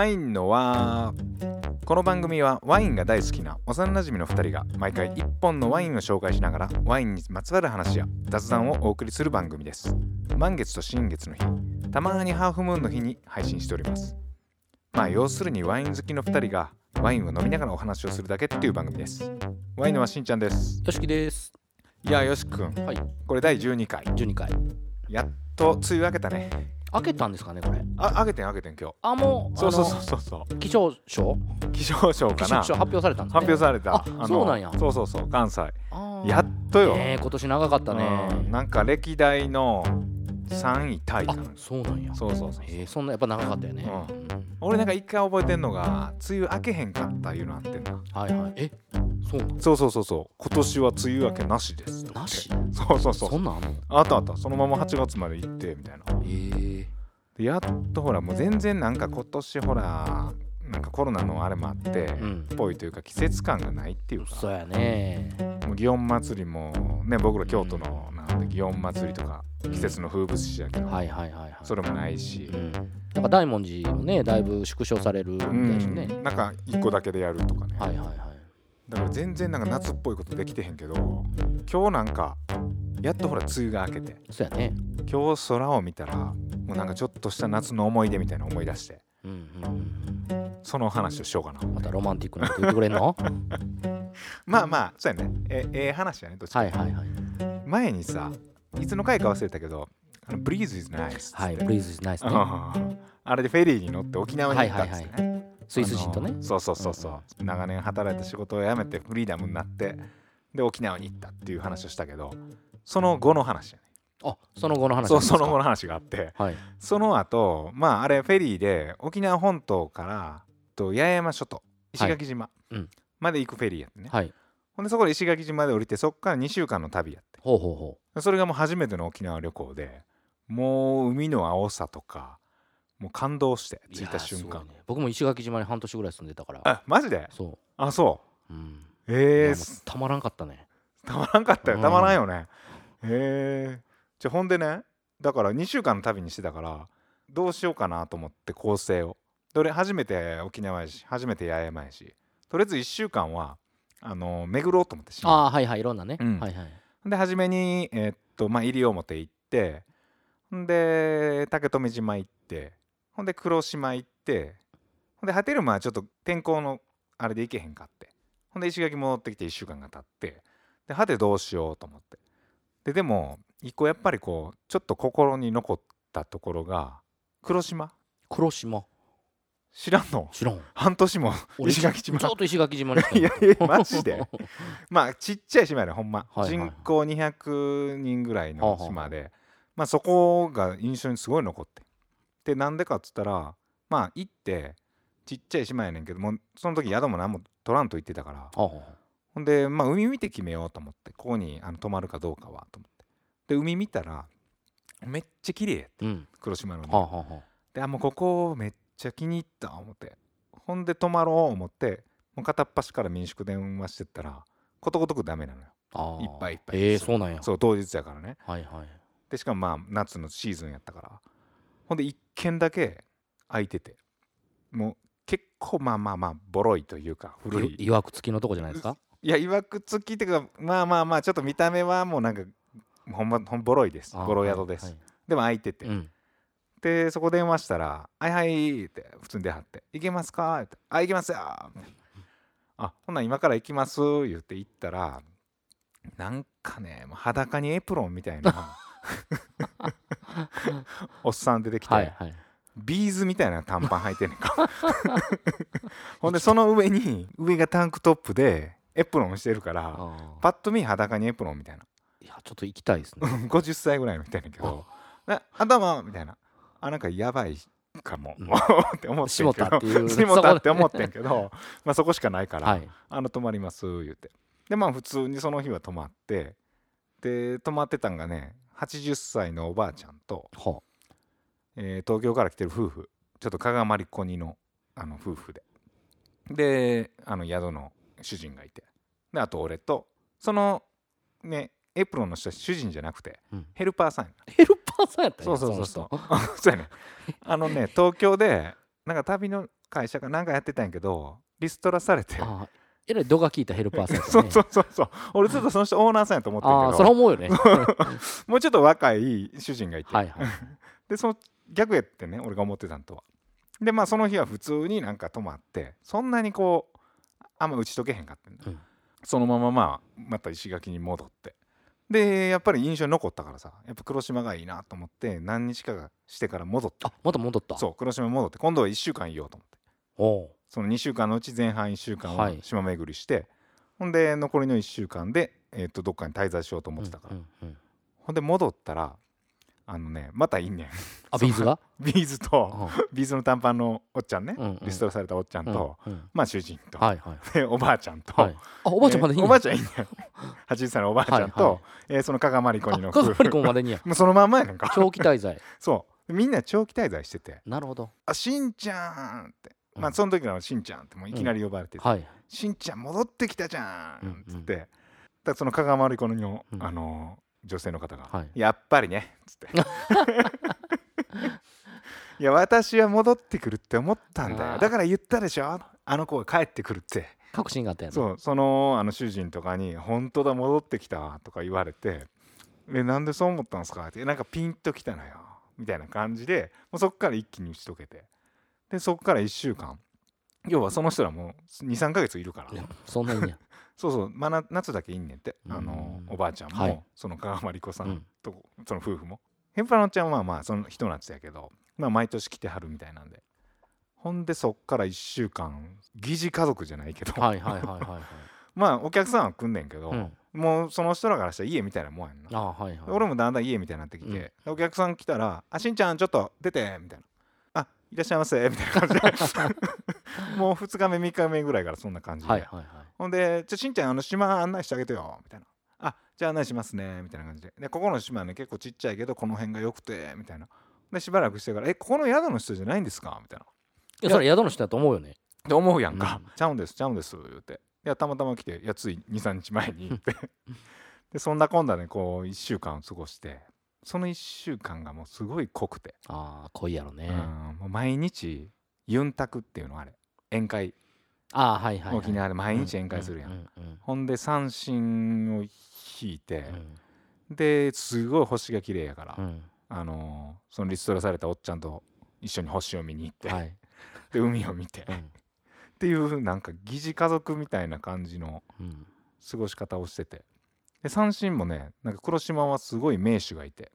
ワインの輪この番組はワインが大好きな幼馴染の2人が毎回1本のワインを紹介しながらワインにまつわる話や雑談をお送りする番組です。満月と新月の日たまにハーフムーンの日に配信しております。まあ要するにワイン好きの2人がワインを飲みながらお話をするだけっていう番組です。ワインのはしんちゃんです。よしきです。いやよしくん。はい。これ第12回。12回。やっと梅雨明けたね開けたんですかね、これ。あ開けてん開けてん今日。あ、もう、そうそうそうそうそう。気象庁気象庁かな。気象庁発表されたんですね。発表された。あのそうなんや。そうそうそう関西。やっとよ、ねえ今年長かったね。うん。なんか歴代の3位タイ。かあな、そうなんや。そうそうそうえー、そんなやっぱ長かったよね。ううん。俺なんか一回覚えてんのが梅雨明けへんかったいうのあってんな。はいはい。え、そうなん？そうそうそうそう。今年は梅雨明けなしですなし？そうそうそう。そんなんあんの？あったあった。そのまま8月まで行ってみたいな。えー、でやっとほらもう全然なんか今年ほらなんかコロナのあれもあって、うんっぽいというか季節感がないっていうかそうやね。もう祇園祭りもね僕ら京都のなんで祇園祭りとか季節の風物詩やけど、はいはいはいはい。それもないしう、ん。なんか大文字もね、だいぶ縮小されるみたいですね。うんなんか一個だけでやるとかね、はいはいはい。だから全然なんか夏っぽいことできてへんけど今日なんかやっとほら梅雨が明けて。そうやね。今日空を見たらもうなんかちょっとした夏の思い出みたいなの思い出して。うんうんうん。その話をしようかな。またロマンティックなこと言ってくれんの？まあまあそうやね。えええ話やねどっちか。はいはいはい。前にさいつの回か忘れたけどあのブリーズ is nice はい、ブリーズナイスね。うん。あれでフェリーに乗って沖縄に行ったっつってね、スイス人とね。そうそうそうそう、長年働いた仕事を辞めてフリーダムになってで沖縄に行ったっていう話をしたけどその後の話やねあ、その後の話そうその後の。の話があってはい。その後まああれフェリーで沖縄本島からと八重山諸島石垣島うんまで行くフェリーやってね、はい。ほんでそこで石垣島で降りてそこから2週間の旅やってほうほうほそれがもう初めての沖縄旅行でもう海の青さとかもう感動してう。着いた瞬間ね僕も石垣島に半年ぐらい住んでたから。あマジで？そ。あそううん。ういえーたまらんかったね。たまらんかったようんたまらんよねへえじゃあほんでねだから2週間の旅にしてたからどうしようかなと思って構成を。で俺初めて沖縄やし初めて八重山やしとりあえず1週間はあの巡ろうと思って島ああ、はいはい、いろんなね。うん。はいはい。で初めにえーっとまあ西表行ってんで竹富島行ってほんで黒島行ってほんで果てるまあちょっと天候のあれで行けへんかって。ほんで石垣戻ってきて1週間が経ってで果てどうしようと思ってででも一個やっぱりこうちょっと心に残ったところが黒島？黒島。知らんの？知らん。半年も？俺石垣島？ずっと石垣島に。いやいやマジで？まあちっちゃい島やねほんま、はいはい人口200人ぐらいの島で、まあそこが印象にすごい残って。でなんでかっつったらまあ行ってちっちゃい島やねんけどもその時宿も何も取らんと言ってたから。はあはあほんでまあ海見て決めようと思ってここにあの泊まるかどうかはと思って。で海見たらめっちゃ綺麗やってうん。黒島の海。はあはあはあ。であもうここめっちゃ気に入った思って。ほんで泊まろう思ってもう片っ端から民宿電話してったらことごとくダメなのよ。いっぱいいっぱい。ええ、そうなんや。そう当日やからね。はいはい。でしかもまあ夏のシーズンやったから。ほんで一軒だけ空いてて。もう結構まあまあまあボロいというか古い。いいわく付きのとこじゃないですか？いやいわくつきっていうかまあまあまあちょっと見た目はもうなんかほんまほんボロいです。ああボロ宿です、はいでも空いてて、はいうん。でそこ電話したら「はいはい」って普通に出はって「行けますか?」って「あ行きますよ」あほんなら今から行きます」言って行ったらなんかねもう裸にエプロンみたいな おっさん出てきて、はいはい。ビーズみたいな短パン履いてんねんか。ほんでその上に上がタンクトップでエプロンしてるからパッと見裸にエプロンみたいな。いや、ちょっと行きたいですね。50歳ぐらいのみたいなけど「な頭!」みたいな。あなんかやばいかも、うん。って思ってんけど。下田っていう。下田って思ってんそけどまあそこしかないから「はい。あの泊まります」言うて。でまあ普通にその日は泊まってで泊まってたんがね80歳のおばあちゃんと、はえー東京から来てる夫婦。ちょっと加賀まりこにのあの夫婦で。であの宿の主人がいて。であと俺とそのねエプロンの人は主人じゃなくてうん。ヘルパーさんやヘルパそうやったんやそうそうそうそのう そうやねあのね東京でなんか旅の会社かなんかやってたんやけどリストラされて。人あえらい度が効いたヘルパーさんやった そうねそうそうそう。俺ずっとその人オーナーさんやと思ってああるけどそれ思うよね。もうちょっと若い主人がいて、はいはい。でその逆やってね俺が思ってたんとは。でまあその日は普通になんか泊まってそんなにこうあんま打ち解けへんかったんだ、うん。そのまままあまた石垣に戻って。でやっぱり印象に残ったからさやっぱ黒島がいいなと思って何日かがしてから戻って。あまた戻った。そう黒島に戻って。今度は1週間いようと思って。その2週間のうち前半1週間ははい。島巡りして、ほんで残りの1週間で、えー、とどっかに滞在しようと思ってたから、うんうんうん。ほんで戻ったらあのねまたいんねん。あビーズが？ビーズとビーズの短パンのおっちゃんね、うんうん。リストラされたおっちゃんと、うん。うんまあ主人と、はいはい。でおばあちゃんと、はい。あおばあちゃんまでいいえーおばあちゃんいいねん。80歳のおばあちゃんと、はいはい。えーその加賀まりこにのあか夫婦がりこまでにや。もうそのまんまやねんか。長期滞在。そう。みんな長期滞在してて。なるほど「あしんちゃん」って、まうん。あその時のしんちゃんってもういきなり呼ばれてて。はい。しんちゃん戻ってきたじゃうんん」つって、だからその加賀まりこの、うん。あの女性の方が「はい。やっぱりね」つって。いや私は戻ってくるって思ったんだよ。だから言ったでしょ。あの子が帰ってくるって。確信があったやなそう。そのあの主人とかに「本当だ戻ってきた」とか言われて「えなんでそう思ったんですか?」って。なんかピンときたのよ。みたいな感じで。もうそこから一気に打ち解けて。でそこから1週間。要はその人らもう23ヶ月いるから。いやそんなにや。そうそう、まあ、な夏だけいんねんって。あのうん。おばあちゃんも、はい。その加賀まりこさうん。んと、その夫婦もヘンパロンちゃんはまあその人夏やけど、まあ、毎年来てはるみたいなんで。ほんでそっから1週間疑似家族じゃないけど、はいはいはいはいはい。まあお客さんは来んねんけど、うん。もうその人らからしたら家みたいなもんやんな、あはいはい。俺もだんだん家みたいになってきて、お客さん来たら「あしんちゃんちょっと出て」みたいな「あいらっしゃいませ」みたいな感じで。もう2日目3日目ぐらいからそんな感じで、はいはいはい。ほんで「じゃあしんちゃんあの島案内してあげてよ」みたいな「あじゃあ案内しますね」みたいな感じで。でここの島ね結構ちっちゃいけどこの辺が良くてみたいな。でしばらくしてから「えここの宿の人じゃないんですか?」みたいな。いやそれ宿の人だと思うよね。で思うやんか。うん「ちゃうんですちゃうんです」言うて。いやたまたま来ていやつい23日前に行って。でそんなこんなでこう1週間を過ごして。その1週間がもうすごい濃くて、ああ濃いやろね。うんもう毎日ユンタクっていうのあれ。宴会ああはいはいはい。沖縄で毎日宴会するやん、うんうんほんで三振を引いてう、ん。ですごい星が綺麗やから、うん。あのーそのリストラされたおっちゃんと一緒に星を見に行って、はい。で海を見て、っうん。ていうなんか疑似家族みたいな感じのうん。過ごし方をしててで三振もねなんか黒島はすごい名手がいて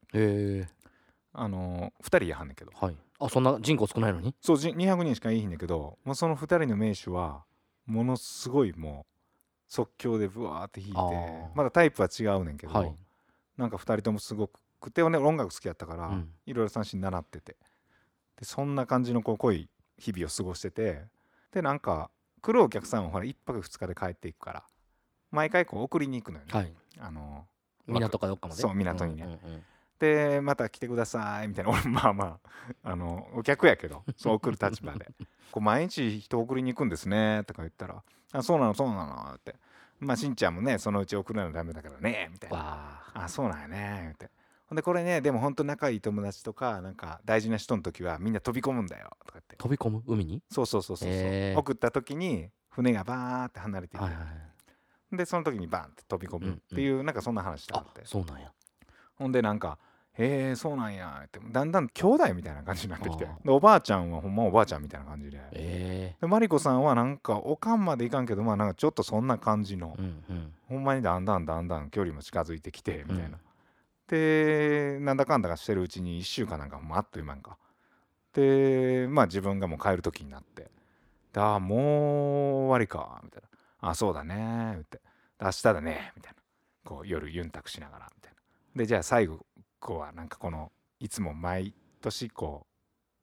あのー、2人やはんねんけどはいあそんな人口少ないのに？そうじ200人しかいいひんねんけどもうその2人の名手はものすごいもう即興でブワーって弾いてまだタイプは違うねんけど、はい。なんか2人ともすごくてね音楽好きやったから、うん。いろいろ三振習っててでそんな感じのこう濃い日々を過ごしててでなんか来るお客さんはほら1泊2日で帰っていくから毎回こう送りに行くのよね、はい。あの港かどっかまで？そう港にね。うんうんうんでまた来てくださいみたいな。俺まあまああのお客やけど そう送る立場で。こう毎日人送りに行くんですねとか言ったら「あそうなのそうなの」って「まあしんちゃんもねそのうち送るのはダメだからね」みたいな。わああそうなんやね言って。ほんでこれねでもほんと仲いい友達とかなんか大事な人の時はみんな飛び込むんだよとか言って。飛び込む？海に？そうそうそうそうそう、へー送った時に船がバーって離れていく、はいはいはい。でその時にバーンって飛び込むっていう、なんかそんな話してああって。そうなんやほんでなんか「へえそうなんや」ってだんだん兄弟みたいな感じになってきて。でおばあちゃんはほんまおばあちゃんみたいな感じで。えでマリコさんはなんかおかんまでいかんけどまあなんかちょっとそんな感じのえうんうん。ほんまにだんだんだんだん距離も近づいてきてみたいな、うん。でなんだかんだかしてるうちに1週間なんかもうあっという間にか。でまあ自分がもう帰る時になって。でああもう終わりかみたいな。あそうだね言って。明日だねみたいな。こう夜ユンタクしながらみたいなでじゃあ最後はなんかこのいつも毎年こ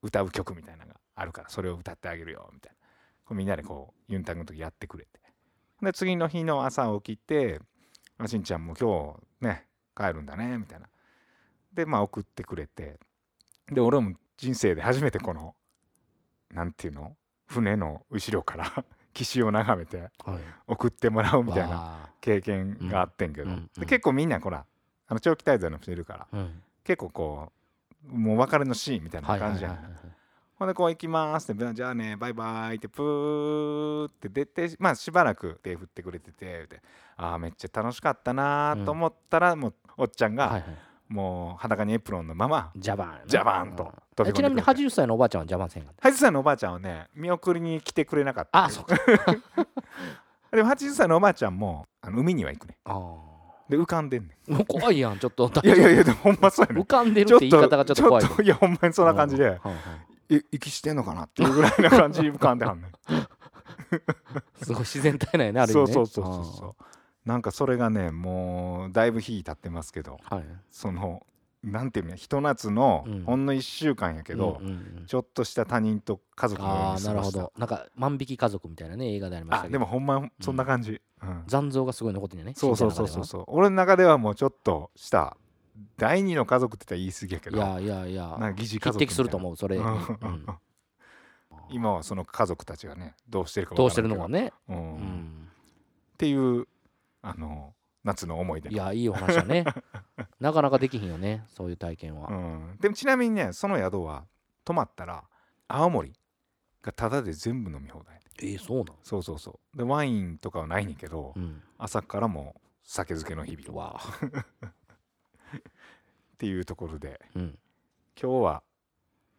う歌う曲みたいなのがあるからそれを歌ってあげるよみたいな。こうみんなでこうユンタクの時やってくれて。で次の日の朝起きて「あしんちゃんも今日ね帰るんだね」みたいな。でまあ送ってくれて。で俺も人生で初めてこのなんていうの？船の後ろから 岸を眺めてはい。送ってもらうみたいなわ経験があってんけど、結構みんなほらあの長期滞在の人いるから。あうん。結構こうもう別れのシーンみたいな感じやん、はいはいほんでこう行きますってじゃあねバイバイってプーって出てまあしばらく手振ってくれててでああめっちゃ楽しかったなーと思ったら、もうおっちゃんが、はいはい。もう裸にエプロンのままジャバン。ジャバンと飛び込んちなみに80歳のおばあちゃんはジャバンせんかった？80歳のおばあちゃんはね見送りに来てくれなかった。あそうか。でも80歳のおばあちゃんもあの海には行くね。あで浮かんでんねあもう怖いやんちょっと。んいやいやいやほんまそうやね 浮かんでるって言い方がちょっと怖いちょっといやほんまにそんな感じで。はい息してんのかなっていうぐらいな感じに浮かんではんねん。すごい自然体なんやねある意味ね。そうそうそうそうそうなんかそれがねもうだいぶ日経ってますけど。はい。そのなんていうのひと夏のうん。ほんの1週間やけど、うんうんうんちょっとした他人と家族のようああなるほに過ごした。ど。なんか万引き家族みたいなね映画でありましたあけど。でもほんまそんな感じ、うん。残像がすごい残ってんねそうそうそうそうそう。俺の中では。もうちょっとした第二の家族って言ったら言い過ぎやけど。いやいやいや。なんか疑似家族匹敵すると思うそれ。に、うん。うん。今はその家族たちがねどうしてるかど。うしてるのかね、うん。っうん、ていうあの夏の思い出。いやいいお話だね。なかなかできひんよねそういう体験は、うん、でもちなみにねその宿は泊まったら青森がタダで全部飲み放題。えー、そうなん？そうそうそう。でワインとかはないねんけど、うん。朝からもう酒漬けの日々わあ。っていうところで。うん。今日は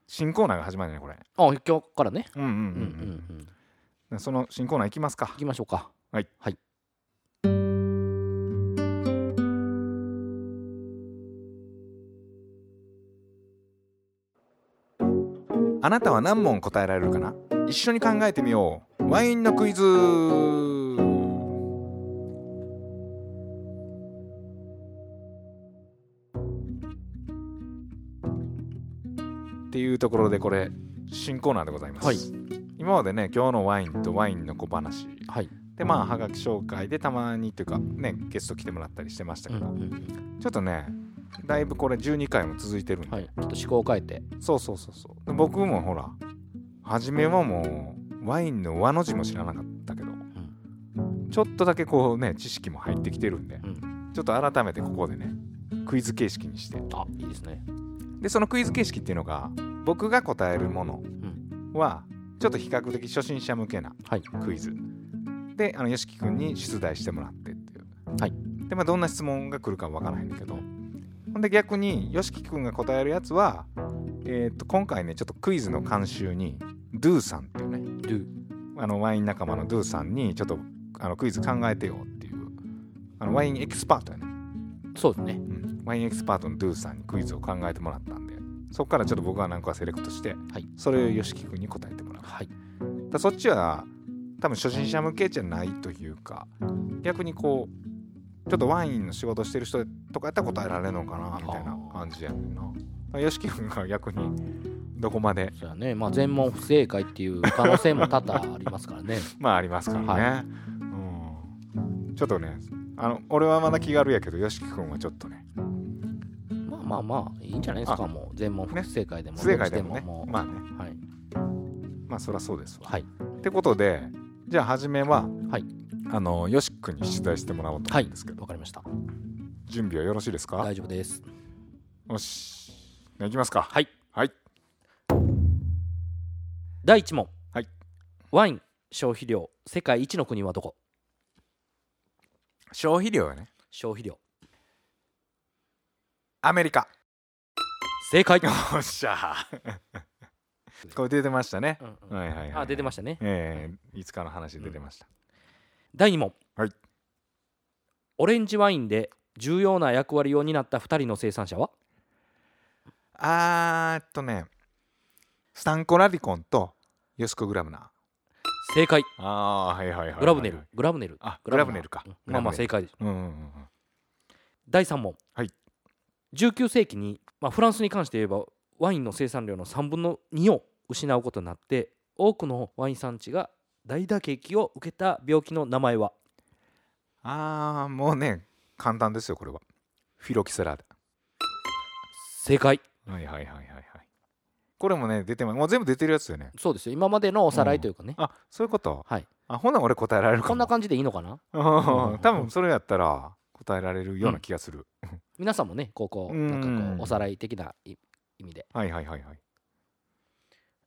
新コーナーが始まるねこれ。あ今日からね。うんうんうん、うん。うんうんうん。その新コーナーいきますか。行きましょうか。はい。はいあなたは何問答えられるかな？一緒に考えてみよう。ワインのクイズ。っていうところでこれ新コーナーでございます、はい。今までね今日のワインとワインの小話。はい、でまあはがき紹介でたまにっていうかねゲスト来てもらったりしてましたけど、うんうんうんちょっとねだいぶこれ12回も続いてるんで、はい、ちょっと思考を変えて。そうそうそうそう。で僕もほら初めはもうワインの和の字も知らなかったけど、ちょっとだけこうね知識も入ってきてるんで、ん。ちょっと改めてここでねクイズ形式にして。あいいですね。でそのクイズ形式っていうのが僕が答えるものはちょっと比較的初心者向けなはい。クイズ。であのよしき君に出題してもらってっていう。はい。でまあどんな質問が来るかわからないんだけどほん。で逆によしき君が答えるやつはえー、と今回ねちょっとクイズの監修にドゥさんっていうねドゥ。あのワイン仲間のドゥさんにちょっとあのクイズ考えてよっていうあのワインエキスパートやね、そうですね。うん、ワインエキスパートのドゥさんにクイズを考えてもらったんでそこからちょっと僕は何個かセレクトして、はい。それをよしき君に答えてもらう。はい。だそっちは多分初心者向けじゃないというか逆にこうちょっとワインの仕事してる人とかやったら答えられるのかなみたいな感じやねんな。よしき君が逆にどこまで？そうやね。まあ全問不正解っていう可能性も多々ありますからね。まあありますからね、はうん、ちょっとねあの俺はまだ気軽やけどよしき君はちょっとね。まあまあまあいいんじゃないですか。もう全問不正解でも不正解でもね。まあね。はい。まあそりゃそうですわ、はい。ってことでじゃあ初めははいあのよし君に出題してもらおうと思うんですけど、わかりました。準備はよろしいですか？大丈夫です。よし。じゃあいきますか。はい。はい。第1問。はい。ワイン消費量世界一の国はどこ？消費量やね。消費量。アメリカ。正解。よっしゃ。これ出てましたね。うんうん。はいはいはいあ出てましたね。ええいつかの話で出てました、第2問。はい。オレンジワインで重要な役割を担った2人の生産者は？あーっとね。スタンコラディコンとヨシコグラムナ正解。ああはいはいはいはいグラブネル。グラブネル。あググラブネルか。うん。まあまあ正解です。うんうんうん第3問、はい。19世紀に、まあ、フランスに関して言えばワインの生産量の3分の2を失うことになって多くのワイン産地が大打撃を受けた病気の名前は？ああもうね簡単ですよこれは。フィロキセラで。正解。はいはいはいはいはい。これもね出てますもう全部出てるやつよね。そうですよ。今までのおさらいというかね、あそういうこと？はい。あほな俺答えられるかも。こんな感じでいいのかな？多分それやったら答えられるような気がする、皆さんもねこうこううん。なんかこうおさらい的な意味で。はいはいはいはい。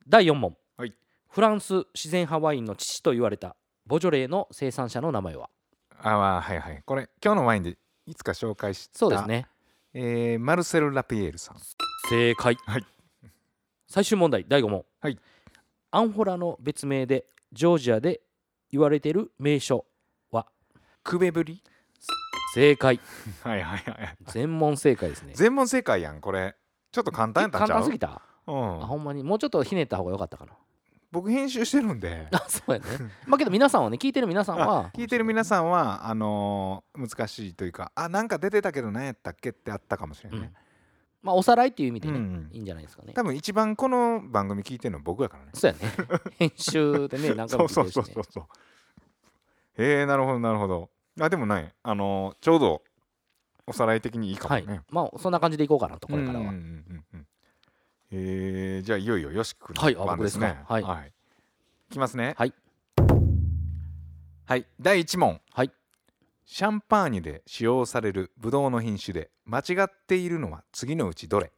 第4問、はいフランス自然派ワインの父と言われたボジョレーの生産者の名前は？あははいはい。これ今日のワインでいつか紹介したそうですね。えーマルセル・ラピエールさん。正解、はい。最終問題第5問、はい。アンホラの別名でジョージアで言われている名所は？クベブリ正解。はいはいはい全問正解ですね。全問正解やんこれ。ちょっと簡単やったん簡ちゃう？単すぎた？うん。あほんまに。もうちょっとひねった方が良かったかな僕編集してるんで。あそうやね。まあけど皆さんはね聞いてる皆さんあは聞いてる皆さんはあのー難しいというかあなんか出てたけど何やったっけってあったかもしれない、うん。まあおさらいっていう意味でね、うん。うんいいんじゃないですかね。多分一番この番組聞いてるの僕やからね。そうやね。編集でね何回そうそうも聞いてるしね。そうそうそうへえなるほどなるほど。あでもねあのーちょうどおさらい的にいいかもはい。ね、まあそんな感じでいこうかなとこれからは、うんうんうんうんえーじゃあいよいよよしくんはいあの番ですね。僕ですか？はい。い。きますね。はい。はい。第1問。はい。シャンパーニュで使用されるブドウの品種で間違っているのは次のうちどれ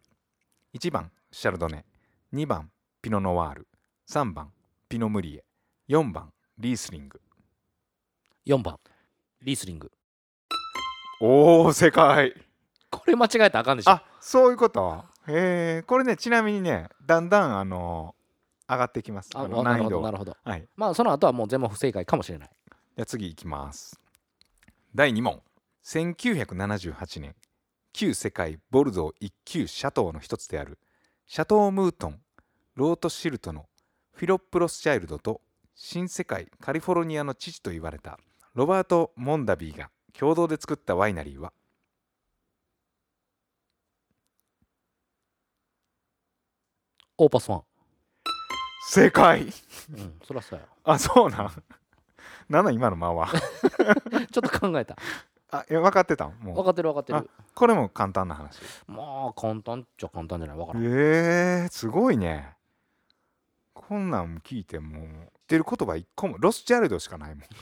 ？1番シャルドネ。2番ピノノワール。3番ピノムリエ。4番リースリング。4番リースリング。おお正解。これ間違えたらあかんでしょ。あそういうこと？へえこれねちなみにねだんだんあの上がってきます。ああのなる難易度が。ほどなるほど。はい。まあその後はもう全問不正解かもしれない。じゃあ次いきます。第2問。1978年。旧世界ボルドー一級シャトーの一つである。シャトー・ムートンロートシルトのフィリップ・ロスチャイルドと新世界カリフォルニアの父と言われたロバート・モンダビーが共同で作ったワイナリーはオーパスワン。正解うんそりゃそうや。あそうなん。なんなん今の間は。ちょっと考えた。あいや分かってたん？もう。分かってる分かってる。これも簡単な話。まあ簡単っちゃ簡単じゃない分からん。えー、すごいね。こんなん聞いても言ってる言葉一個もロスチャルドしかないもん。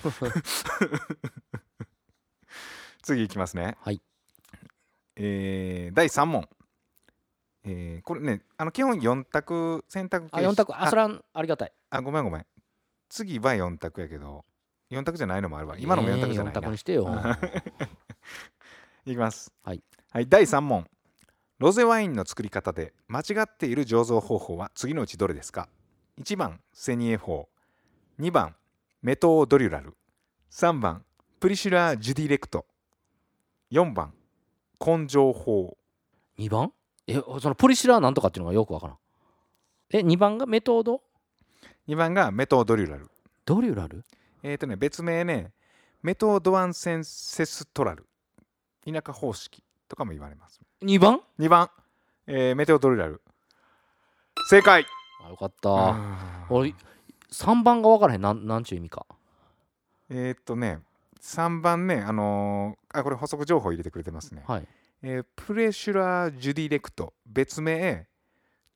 次いきますね。はい。えー、第3問えー、これねあの基本4択選択あ4択あそれはありがたいあごめんごめん次は4択やけど4択じゃないのもあるわ今のも4択じゃない4択なにしてよ いきます。はい。はい、第3問。ロゼワインの作り方で間違っている醸造方法は次のうちどれですか ?1 番、セニエ法。2番、 méthode rurale。3番、 pressurage di rect。4番、混醸法。2番？えそのプリシラーなんとかっていうのがよくわからん。え2番が méthode？2番が méthode rurale。ドリュラル？えっ、ー、とね、別名ね、 méthode ancestrale。田舎方式とかも言われます。2番？2番、えーメテオドリュラル。正解。あよかった。俺3番が分からへん。なんなんちゅう意味か。えーっとね、3番ね、あのーあ、これ補足情報入れてくれてますね。はいえープレシュラー・ジュディレクト、別名、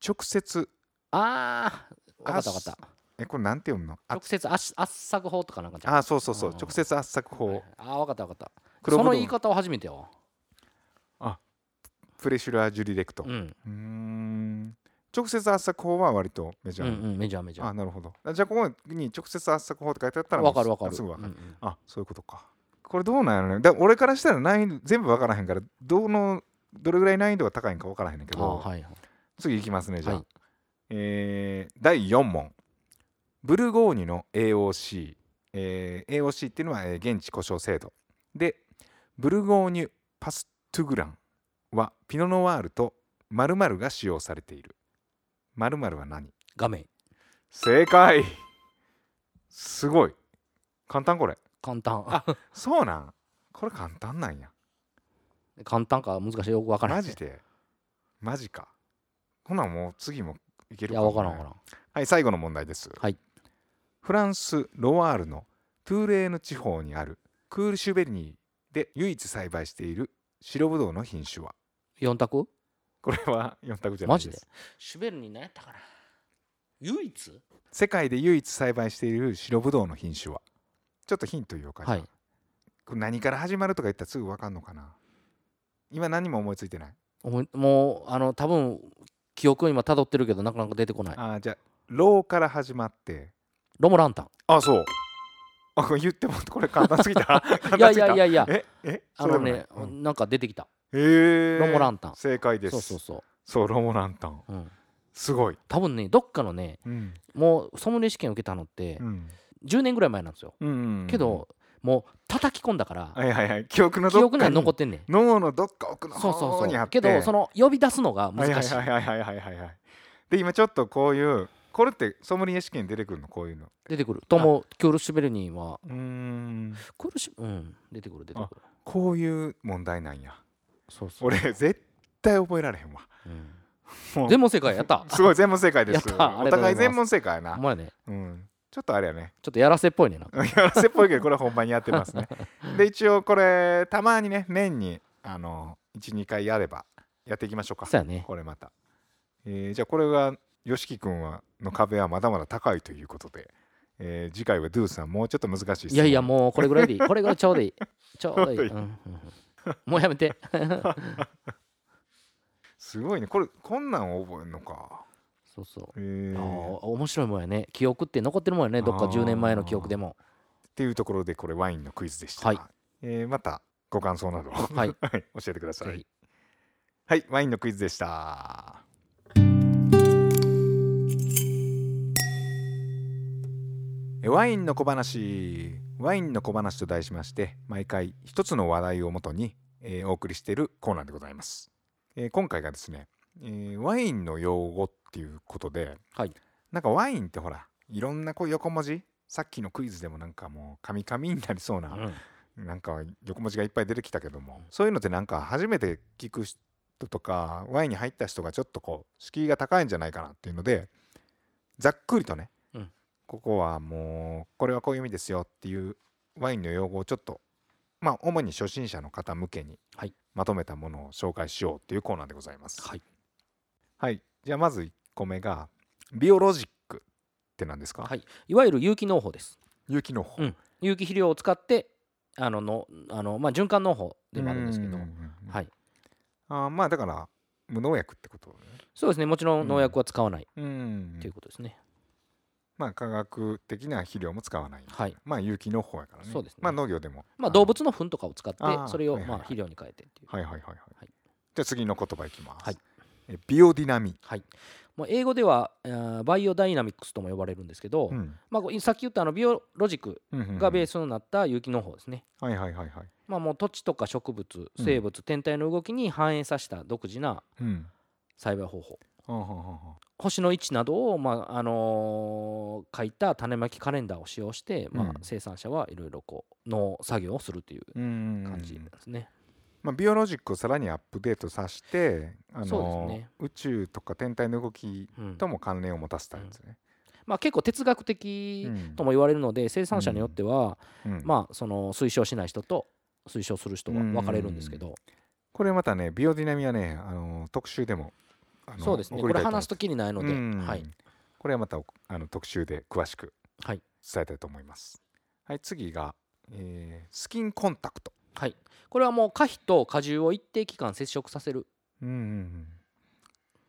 直接、あー分かった分かった。え、これなんて読むの？あ直接圧圧搾法とかなんかじゃん。あ、そうそうそう。う、ん。直接圧搾法、あー分かった分かった。その言いう方は初めてやわ。 pressurage direct。ううん。直接圧搾法は割とメジャー。うんうんメジャーメジャあ、ーなるほど。あじゃあ、ここに直接圧搾法って書いてあったら、分かる分かる。すぐ分かる。うんうん。あ、そういうことか。これどうなんやろね。だ俺からしたら難易度全部分からへんから、どの、どれぐらい難易度が高いんか分からへんねんけど、はい次いきますね、じゃあ。はいえー第4問。ブルゴーニュの AOC。えー AOC っていうのは、えー現地故障制度。で、ブルゴーニュパストゥグランはピノノワールと〇〇が使用されている。〇〇は何？画面正解すごい。簡単これ。簡単。あそうなん？これ簡単なんや。簡単か難しい？よく分からへん。マジで？マジか。ほなもう次もいけいやるかも、ね。分からん分からん。はい、最後の問題です。はい。フランス・ロワールのトゥーレーヌ地方にあるクールシュベリニーで唯一栽培している白ぶどうの品種は？4択？これは4択じゃないです。マジで？シュベルに何やったかな？唯一？世界で唯一栽培している白ぶどうの品種は？ちょっとヒント言おうか。はい。これ何から始まるとか言ったらすぐ分かんのかな？今何も思いついてない？もうあの多分記憶を今辿ってるけどなかなか出てこない。あーじゃあローから始まって。ロモランタン。あそう。あ言ってもこれ簡単すぎた。簡いやいやいやいや。ええ？あのねそうんなんか出てきた。へえロモランタン。正解です。そうそうそそうロモランタン。う、うん、すごい。多分ねどっかのねうん。もうソムリエ試験受けたのってうん10年ぐらい前なんですよ。うんけどもう叩き込んだからはいはいはい。記憶のどっかに。残ってんねん。脳のどっか奥のそうそうそう。方にあってけどその呼び出すのがはい難しいはいはいはいはいはいはい。で今ちょっとこういうこれってソムリエ試験に出てくるの？こういうの出てくる。ともキュールシュベルニーは。うーん。クールシュうん。出てくる出てくる。こういう問題なんや。そうそう、俺絶対覚えられへんわ。うん。全問正解やった。すごい全問正解です。お互い全問正解やな。お前ね。うんちょっとあれやね。ちょっとやらせっぽいねなやらせっぽいけどこれはほんまにやってますね。で一応これたまにね年にあの12回やればやっていきましょうか。そうやね。これまた、えーじゃあこれは YOSHIKI 君はの壁はまだまだ高いということで、えー次回はドゥさんもうちょっと難しいいやいやもうこれぐらいでいい。これぐらいちょうどいい。ちょうどいい、うんもうやめて。すごいね。これこんなんを覚えるのかそうそう。えー。あー面白いもんやね。記憶って残ってるもんやね。どっかあー10年前の記憶でも。っていうところでこれワインのクイズでした、はい。えーまたご感想などをはい。教えてください。はいワインのクイズでした。えワインの小話。ワインの小話と題しまして毎回一つの話題をもとに、えーお送りしているコーナーでございます、えー今回がですね、えーワインの用語っていうことで、はい。なんかワインってほらいろんなこう横文字さっきのクイズでもなんかもうカミカミになりそうな、うん。なんか横文字がいっぱい出てきたけどもそういうのってなんか初めて聞く人とかワインに入った人がちょっとこう敷居が高いんじゃないかなっていうのでざっくりとね、うん。ここはもうこれはこういう意味ですよっていうワインの用語をちょっとまあ主に初心者の方向けにはい。まとめたものを紹介しようっていうコーナーでございます。はい。はい、じゃあまず1個目がビオロジックって何ですか、はい。いわゆる有機農法です。有機の方うん。有機肥料を使ってあののあの、まあ、循環農法でもあるんですけど。はい。あーまあだから無農薬ってことね。そうですね。もちろん農薬は使わないうんということですね、まあ科学的な肥料も使わない。はい。まあ有機農法やからね。そうですね。まあ農業でも。まあ動物の糞とかを使ってそれをまあ肥料に変えてっていう。はいはいはいはい。はい。じゃあ次の言葉いきます。はい。えビオディナミ。はいもう英語ではバイオダイナミックスとも呼ばれるんですけど、うん。まあ、さっき言ったあのビオロジックがベースになった有機農法ですね、はいはいはいはい。まあ、もう土地とか植物うん。生物、天体の動きに反映させた独自なうん。栽培方法。星の位置などを、まああのー書いた種まきカレンダーを使用して、まあうん、生産者はいろいろこう農作業をするといううん。感じですね。まあ、ビオロジックをさらにアップデートさせて、あのね。宇宙とか天体の動きうん。とも関連を持たせたんですね。まあ、結構哲学的うん。とも言われるので生産者によっては、うん。まあ、その推奨しない人と推奨する人は分かれるんですけど、これまたね、ビオディナミはね、あの特集でもそうですね。これ話すときりないので、うん。はい。これはまたあの特集で詳しくはい。伝えたいと思います。はい、次が、えースキンコンタクト。はい、これはもう可否と果汁を一定期間接触させる、うんうんうん。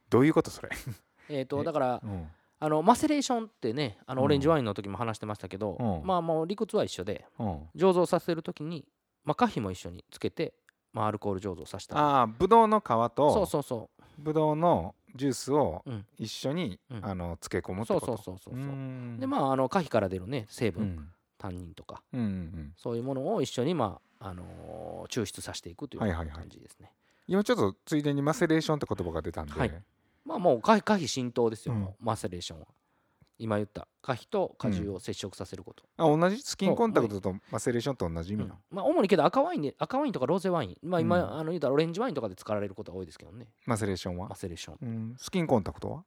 どういうことそれ、えー、とえだからうん。あのマセレーションってねあのうん。オレンジワインの時も話してましたけど、うん。まあもう理屈は一緒でうん。醸造させる時に、まあ、可否も一緒につけて、まあ、アルコール醸造させた。ああブドウの皮そうとそうそブドウのジュースをうん。一緒に、うん。あの漬け込むうってこと？そうそうそうそうそう。うん。でまああの可否から出るね成分、うんタンニンとかうんうんそういうものを一緒に、まああのー抽出させていくというはいはいはい。感じですね。今ちょっとついでにマセレーションって言葉が出たんで、はい。まあもう可否可否浸透ですよ、うん。マセレーションは。今言った可否と果汁を接触させること。あ同じ？スキンコンタクトとマセレーションと同じ意味なの、まあ主にけど赤ワインで赤ワインとかロゼワイン、まあ今、うん。あの言うたらオレンジワインとかで使われることが多いですけどね、マセレーションは？マ、セレーション。うん、スキンコンタクトは？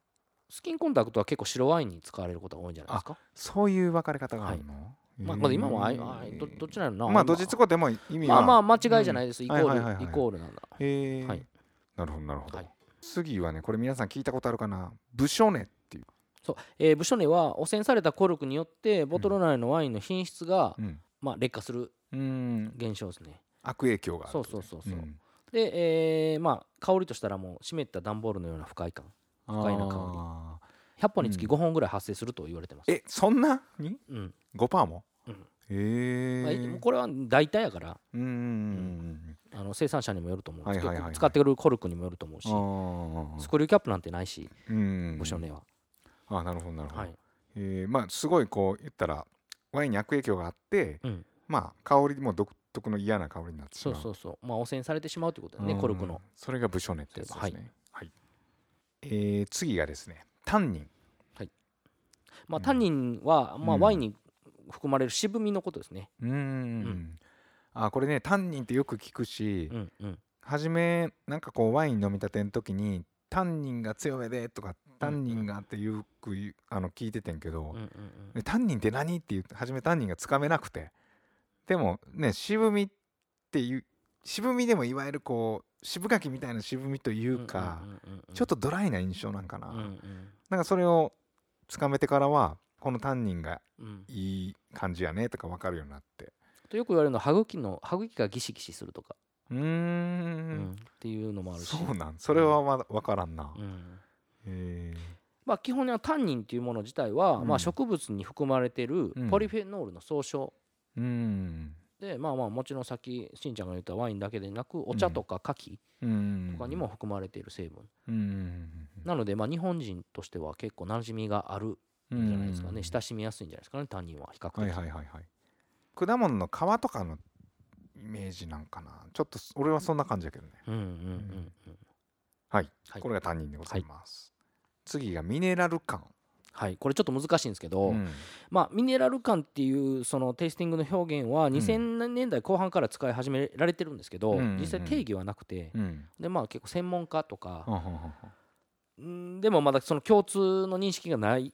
スキンコンタクトは結構白ワインに使われることが多いんじゃないですか。そういう分かれ方があるの、まあ、へーまあ今もあいどどっちなのな？まあどっちつこでも意味は。まあまあ間違いじゃないです。イコール、イコールなんだ。へえ、はい。なるほどなるほど、はい。次はねこれ皆さん聞いたことあるかな？ブショネっていう、そう、えーブショネは汚染されたコルクによってボトル内のワインの品質が、うん。まあ、劣化するうん、現象ですね。悪影響があるそうそうそうそう。ん。で、えーまあ香りとしたらもう湿った段ボールのような不快感。不快な香あ100本につきうん。5本ぐらい発生すると言われてます、ーえそんな？にうん。5%も？うん。へえまあこれは大体やから。うんうんうんあの生産者にもよると思う。んですけど、はいはいはい。はい使ってくるコルクにもよると思うし、うんあスクリューキャップなんてないしーうん。部署根は、あなるほどなるほど、はい。えー。まあすごいこう言ったらワインに悪影響があって、うん。まあ香りも独特の嫌な香りになってしまう。そうそうそう。まあ汚染されてしまうということだね、うん。コルクの。それが部署根ってやつですね。はい。はい、えー次がですねタンニンまあ、うんタンニンは、まあ、うんワインに含まれる渋みのことですね。うーんあこれねタンニンってよく聞くし、うんうん。初めなんかこうワイン飲みたての時にタンニンが強めでとかタンニンがってよくあの聞いててんけど、うんうんでタンニンって何って言って初めタンニンがつかめなくて。でもね渋みっていう渋みでもいわゆるこう渋柿みたいな渋みというか、ちょっとドライな印象なんかな、うんうん。なんかそれをつかめてからはこのタンニンがうん。いい感じやねとか分かるようになって。とよく言われるのは歯茎の歯茎がギシギシするとか、うーん。うん。っていうのもあるし。そうなん。それはまだ分からんな、うん。まあ、基本にはタンニンっていうもの自体は、うん。まあ、植物に含まれてるうん。ポリフェノールの総称。うんで、まあまあもちろんさっきしんちゃんが言ったワインだけでなくお茶とか牡蠣うん。とかにも含まれている成分、うん。なのでまあ日本人としては結構馴染みがあるうんんじゃないですかね、親しみやすいんじゃないですかね。タンニンは比較的、はいはいはいはい。果物の皮とかのイメージなんかな。ちょっと俺はそんな感じやけどね。うんうんうんうん。はい、はい。これが担任でございます、次がミネラル感はい、これちょっと難しいんですけど、うん。まあ、ミネラル感っていうそのテイスティングの表現は2000年代後半から使い始められてるんですけど、うん。実際定義はなくて、うん。でまあ、結構専門家とか、でもまだその共通の認識がない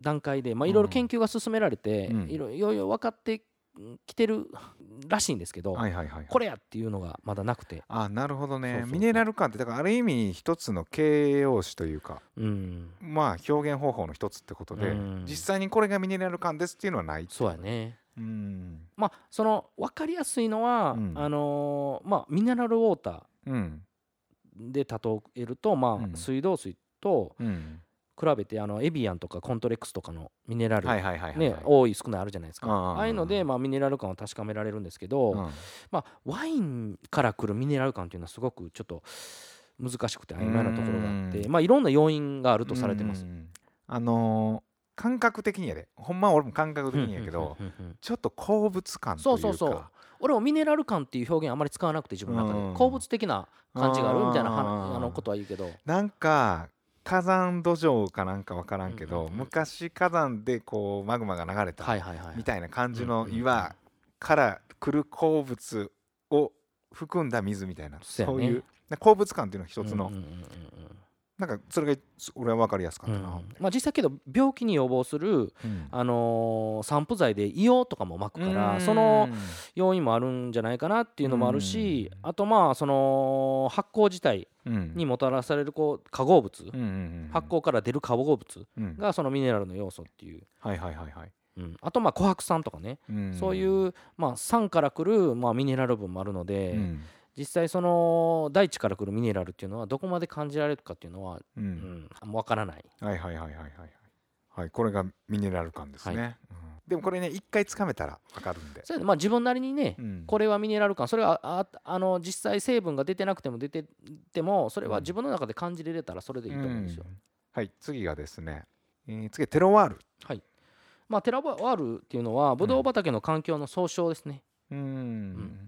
段階でまあいろいろ研究が進められて、いろいろ分かってきてるらしいんですけど、はいはいはいはい。これやっていうのがまだなくて、あなるほどね。ミネラル感ってだからある意味一つの形容詞というかうん、まあ表現方法の一つってことで、うん。実際にこれがミネラル感ですっていうのはないそうやね。うん。まあその分かりやすいのは、うん。あのーまあミネラルウォーターうん。で例えると、まうん。あ、水道水とうん比べてあのエビアンとかコントレックスとかのミネラル、ね、多い少ないあるじゃないですか。ああいうので、まあ、ミネラル感を確かめられるんですけど、うん。まあ、ワインから来るミネラル感っていうのはすごくちょっと難しくて曖昧なところがあって、うまあ、いろんな要因があるとされてます。う。んあのー感覚的にやで。ほんまは俺も感覚的にやけどちょっと鉱物感というか。そうそうそう。俺もミネラル感っていう表現あまり使わなくて自分の中うん。で鉱物的な感じがあるみたいなあのことは言うけど。なんか火山土壌かなんか分からんけど、うんうんうん。昔火山でこうマグマが流れたみたいな感じの岩から来る鉱物を含んだ水みたいなそういう鉱物感っていうのは一つの、なんかそれが俺は分かりやすかったな、うん。まあ、実際けど病気に予防する、うん。あのー散布剤で硫黄とかもまくからその要因もあるんじゃないかなっていうのもあるしうん。あとまあその発酵自体うん。にもたらされるこう化合物うん発酵から出る化合物うん。がそのミネラルの要素っていう、はいはいはいはい、うん、あとまあ琥珀酸とかね。うん。そういうまあ酸から来るまあミネラル分もあるのでうん実際その大地から来るミネラルっていうのはどこまで感じられるかっていうのは、ううんん、あんま分からない。はいはいはいはいはいはい。はいこれがミネラル感ですね、はい。うん。でもこれね一回つかめたら分かるんで、それでまあ自分なりにね、うん。これはミネラル感。それはああの実際成分が出てなくても出ててもそれは自分の中で感じれれたらそれでいいと思うんですよ。うん。はい次がですね、えー次はテロワール。はい。まあ、テラワールっていうのはブドウ畑の環境の総称ですね。うん。ん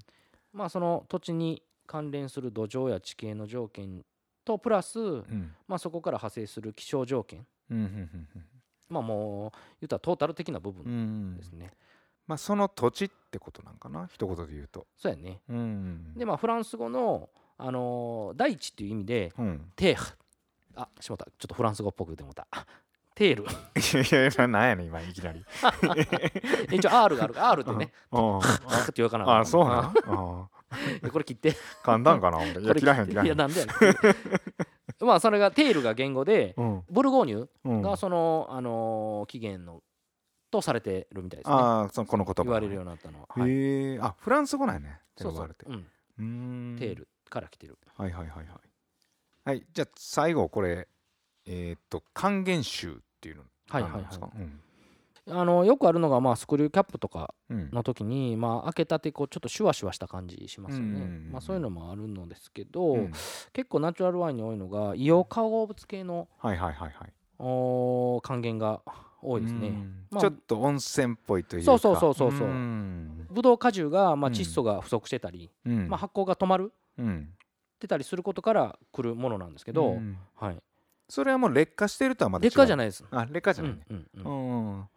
まあ、その土地に関連する土壌や地形の条件とプラス、うん。まあ、そこから派生する気象条件。まあもう言ったらトータル的な部分ん。ですね。まあその土地ってことなんかな？一言で言うと。そうやね。うん。でまあフランス語の、あのー大地っていう意味でうん。テールあしまった。ちょっとフランス語っぽく言ってもたテール。いやいやなんやねん今いきなり。一応 R があるから R ってね。うん。あって言うかなあそうなん。ああ これ切って。簡単かな？俺いや切らへん切らへん。いやなんでやねん。まあそれがテールが言語でうん。ブルゴーニュうん。がその、あのー起源のとされてるみたいですね。ああそのこの言葉言われるようになったのは、はい。へえあフランス語なんやねテそうそう。ロワールって、うん、テールから来てる。はいはいはいはい。はいじゃあ最後これえっ、と還元酒っていうのはいはいはい。うん。あのよくあるのが、まあ、スクリューキャップとかうん。の時に、まあ、開けたてこうちょっとシュワシュワした感じしますよね、うんうんうんまあ、そういうのもあるのですけど、うん。結構ナチュラルワインに多いのが硫黄化合物系のはいはいはいはい。おー還元が多いですね。うん。まあちょっと温泉っぽいというか。そうそうそうそうそう。ん。ブドウ果汁が、まあ、うん窒素が不足してたり、うん。まあ、発酵が止まるうん。ってたりすることから来るものなんですけど、うん。はい、それはもう劣化してるとはまた違う。劣化じゃないです、あ劣化じうゃないね、んうんうん。うん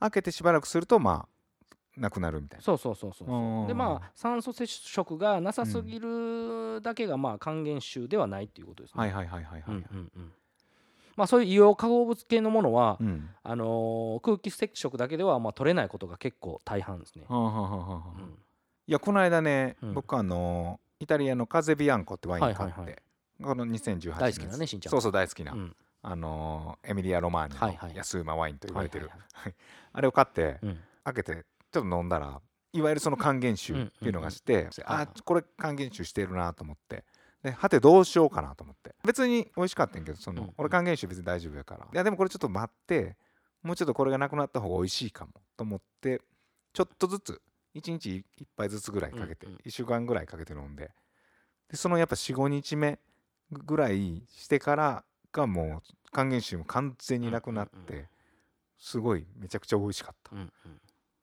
開けてしばらくするとまあなくなるみたいな。そうそうそうそうう。ん。でまあ酸素接触がなさすぎるだけがまあ還元臭ではないっていうことですね。はいはいはいはいはい、うんうんうん。まあそういう硫黄化合物系のものは、うん。あのー空気接触だけではまあ取れないことが結構大半ですね。いやこの間ね、うん。僕あのイタリアのカゼビアンコってワイン買って、この2018年。大好きなねしんちゃん。そうそう大好きな、うん。あのエミリア・ロマーニの安馬ワインと言われてる、あれを買ってうん。開けてちょっと飲んだらいわゆるその還元酒っていうのがして、あこれ還元酒してるなと思って。ではてどうしようかなと思って。別に美味しかったんやけどその、うん俺還元酒別に大丈夫やから。いやでもこれちょっと待ってもうちょっとこれがなくなった方が美味しいかもと思ってちょっとずつ1日1杯ずつぐらいかけて、うんうん1週間ぐらいかけて飲んで。でそのやっぱ45日目ぐらいしてからがもう還元酒も完全になくなって、すごいめちゃくちゃ美味しかった。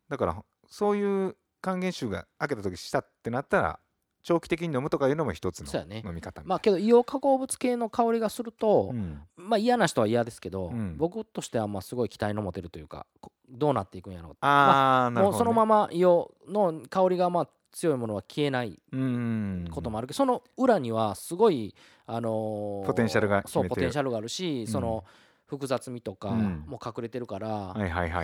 だからそういう還元酒が開けた時したってなったら長期的に飲むとかいうのも一つの飲み方みたいまあけど硫黄化合物系の香りがすると、うん。まあ嫌な人は嫌ですけど、うん。僕としてはまあすごい期待の持てるというかこどうなっていくんやろうああ、なるほど、ね、もうそのまま硫黄の香りがまあ強いものは消えないうん。こともあるけど、その裏にはすごい、あのーポテンシャルが秘そうポテンシャルがあるし、ん。その複雑味とかうん。も隠れてるから、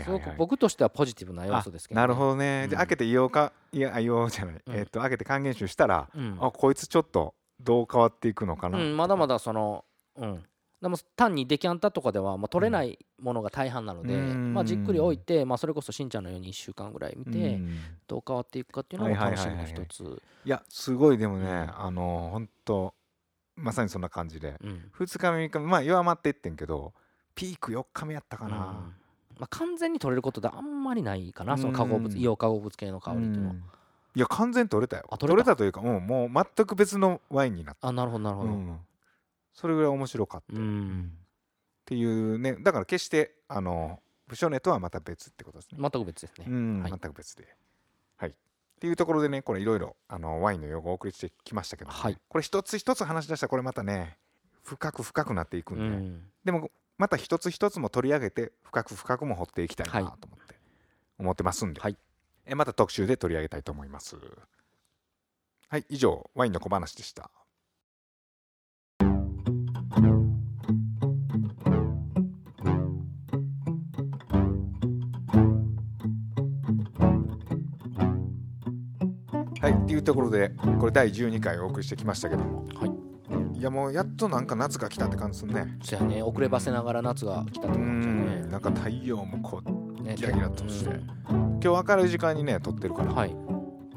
すごくはい、僕としてはポジティブな要素ですけど、あなるほどね、でうん。開けて硫黄かいや硫黄じゃない、うん。えっと開けて還元酒したら、うん。あこいつちょっとどう変わっていくのかな、うんまだまだその、うん、でも単にデキャンタとかではまあ取れないものが大半なので、うん。まあ、じっくり置いて、まあ、それこそしんちゃんのように1週間ぐらい見て、うん。どう変わっていくかっていうのも楽しみのはいはいはいはい。一つ。いやすごいでもね、うん。あの本当まさにそんな感じで。うん。2日目3日目まあ弱まっていってんけどピーク4日目やったかな、うん。まあ、完全に取れることであんまりないかな、その化合物うん硫黄化合物系の香りっていうのは。うん。いや完全に取れたよ。あ取れた？というか、うん、もう全く別のワインになった、あなるほどなるほど。うん、それぐらい面白かった、うっんていうね。だから決してあのブショネとはまた別ってことですね、全く別ですね。全く別で。はい。っていうところでねこれいろいろあのワインの用語をお送りしてきましたけど、ね。はい。これ一つ一つ話し出したらこれまたね深く深くなっていくんで、うん。でもまた一つ一つも取り上げて深く深くも掘っていきたいなとはい思って、思ってますんで、はい。えまた特集で取り上げたいと思います。はい以上ワインの小話でしたっていうところでこれ第12回お送りしてきましたけども。はい。いやもうやっとなんか夏が来たって感じするね。そうやね。遅ればせながら夏が来たってう感じだん。なんか太陽もこうね。ねギラギラとして。うん。今日明るい時間にね撮ってるから、はい。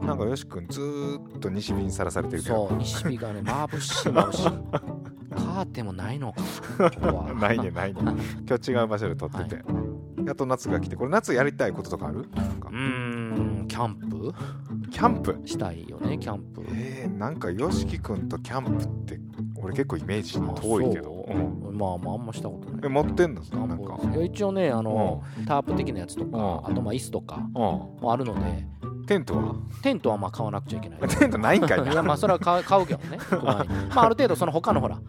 なんかよし君ずーっと西日にさらされてるけど。そう西日がね眩しい眩しい。カーテンもないのか。今日は。ないねないね。今日違う場所で撮ってて、やっと夏が来て。これ夏やりたいこととかある？なんか。うーんキャンプ？キャンプ。したいよねキャンプ。えー、なんかよしき君とキャンプって俺結構イメージ遠いけど、う。まあまああんましたことない。え持ってんのなんか。いや一応ねあのタープ的なやつとかうん。あとまあ椅子とかうもあるので。んテントは？テントはまあ買わなくちゃいけない。テントないんかいな。いやまあそれは買う 買うけどね。まあある程度その他のほら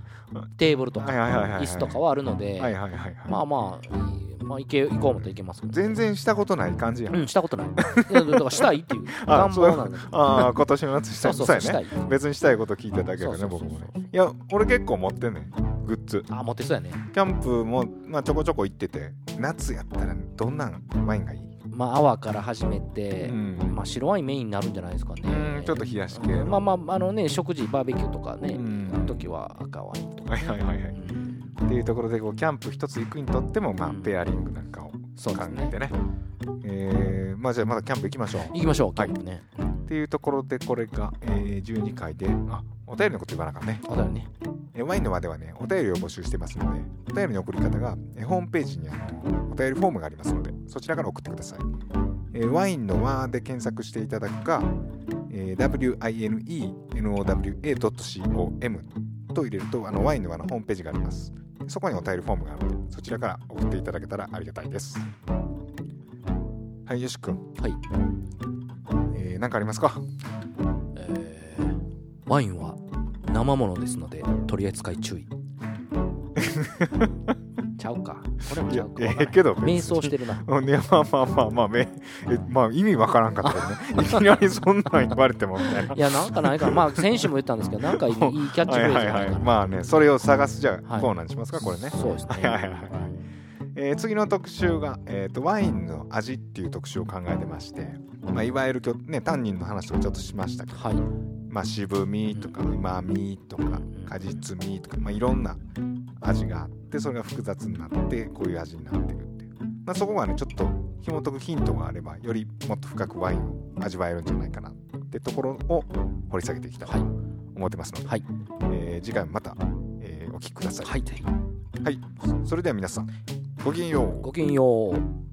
テーブルとか椅子とかはあるので。まあまあいいまあ行け行こうもと行けますけど。全然したことない感じやん、うんしたことない。いやだからしたいっていう。あ願望なんだけど。ああ今年の夏したそそうそうしたい。別にしたいこと聞いただけどね僕もね。いや俺結構持ってんねん。グッズ。あ持ってそうやね。キャンプも、まあ、ちょこちょこ行ってて。夏やったらどんなんワインがいい？まあ泡から始めて、うん。まあ白ワインメインになるんじゃないですかね。うんちょっと冷やし系うんまあまああのね食事バーベキューとかね、うん。の時は赤ワインとか。はいはいはいはい。うんっていうところでこうキャンプ一つ行くにとっても、まあうんペアリングなんかを考えてね。えーまあじゃあまだキャンプ行きましょう。行きましょうキはい。ャンプね。っていうところでこれが、えー12回であお便りのこと言わなあかんね。あだよね。えーワインの輪ではねお便りを募集してますのでお便りの送り方が、えーホームページにあるお便りフォームがありますのでそちらから送ってください、えーワインの輪で検索していただくか、えー winenowa.com と入れるとあのワインの輪のホームページがありますそこにお便りフォームがあるのでそちらから送っていただけたらありがたいです。はいよしくん。はい、えー、何かありますか？えーワインは生ものですので取り扱い注意 ちゃうか。これもちゃうか。ええけど瞑想してるな。うんいやまあまあまあまあめえまあ意味わからんかったよね。いきなりそんなん言われてもみたいな。いやなんかないかなまあ先週も言ったんですけどなんかいいキャッチフレーズがないはいまあねそれを探すじゃあ、はい。コーナーにしますかこれね。そうですね。はいはいはいはい。えー次の特集が、えーと「ワインの味」っていう特集を考えてまして、まあ、いわゆるきょ、ね、タンニンの話とかちょっとしましたけど、はい。まあ、渋みとかうまみとか果実味とか、まあ、いろんな味があってそれが複雑になってこういう味になってるっていう、まあ、そこがねちょっと紐解くヒントがあればよりもっと深くワインを味わえるんじゃないかなってところを掘り下げていきたいと思ってますので、はい。えー次回もまた、えーお聞きください、はい。はい、それでは皆さんごきげんよう。ごきげんよう